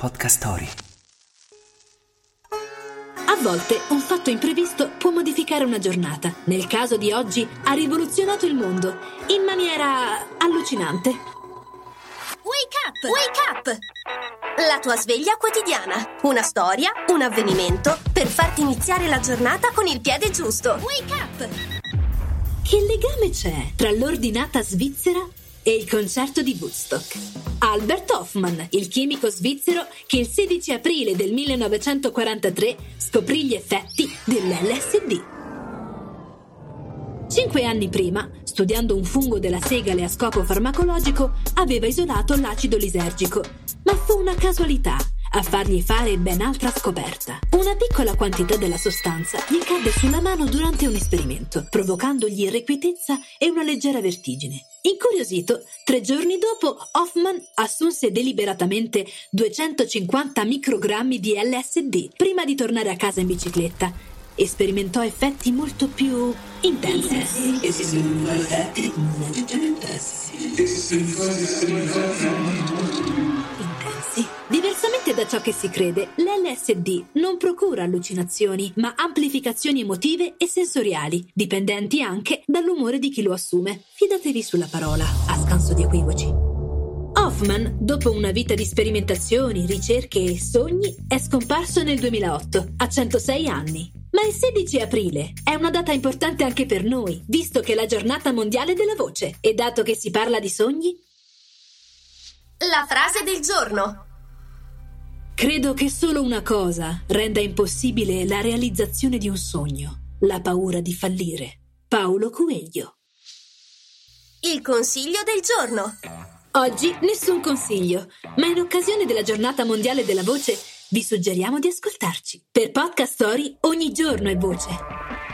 Podcast Story. A volte un fatto imprevisto può modificare una giornata. Nel caso di oggi ha rivoluzionato il mondo in maniera allucinante. Wake up! Wake up! La tua sveglia quotidiana. Una storia, un avvenimento per farti iniziare la giornata con il piede giusto. Wake up! Che legame c'è tra l'ordinata svizzera e il concerto di Woodstock? Albert Hoffman, il chimico svizzero che il 16 aprile del 1943 scoprì gli effetti dell'LSD. Cinque anni prima, studiando un fungo della segale a scopo farmacologico, aveva isolato l'acido lisergico. Ma fu una casualità a fargli fare ben altra scoperta. Una piccola quantità della sostanza gli cadde sulla mano durante un esperimento, provocandogli irrequietezza e una leggera vertigine. Incuriosito, tre giorni dopo Hoffman assunse deliberatamente 250 microgrammi di LSD prima di tornare a casa in bicicletta e sperimentò effetti molto più intensi. Intensi. Ciò che si crede, l'LSD non procura allucinazioni, ma amplificazioni emotive e sensoriali, dipendenti anche dall'umore di chi lo assume. Fidatevi sulla parola, a scanso di equivoci. Hoffman, dopo una vita di sperimentazioni, ricerche e sogni, è scomparso nel 2008, a 106 anni. Ma il 16 aprile è una data importante anche per noi, visto che è la giornata mondiale della voce. E dato che si parla di sogni, La frase del giorno. Credo che solo una cosa renda impossibile la realizzazione di un sogno: la paura di fallire. Paolo Coelho. Il consiglio del giorno. Oggi nessun consiglio, ma in occasione della giornata mondiale della voce vi suggeriamo di ascoltarci. Per Podcast Story ogni giorno è voce.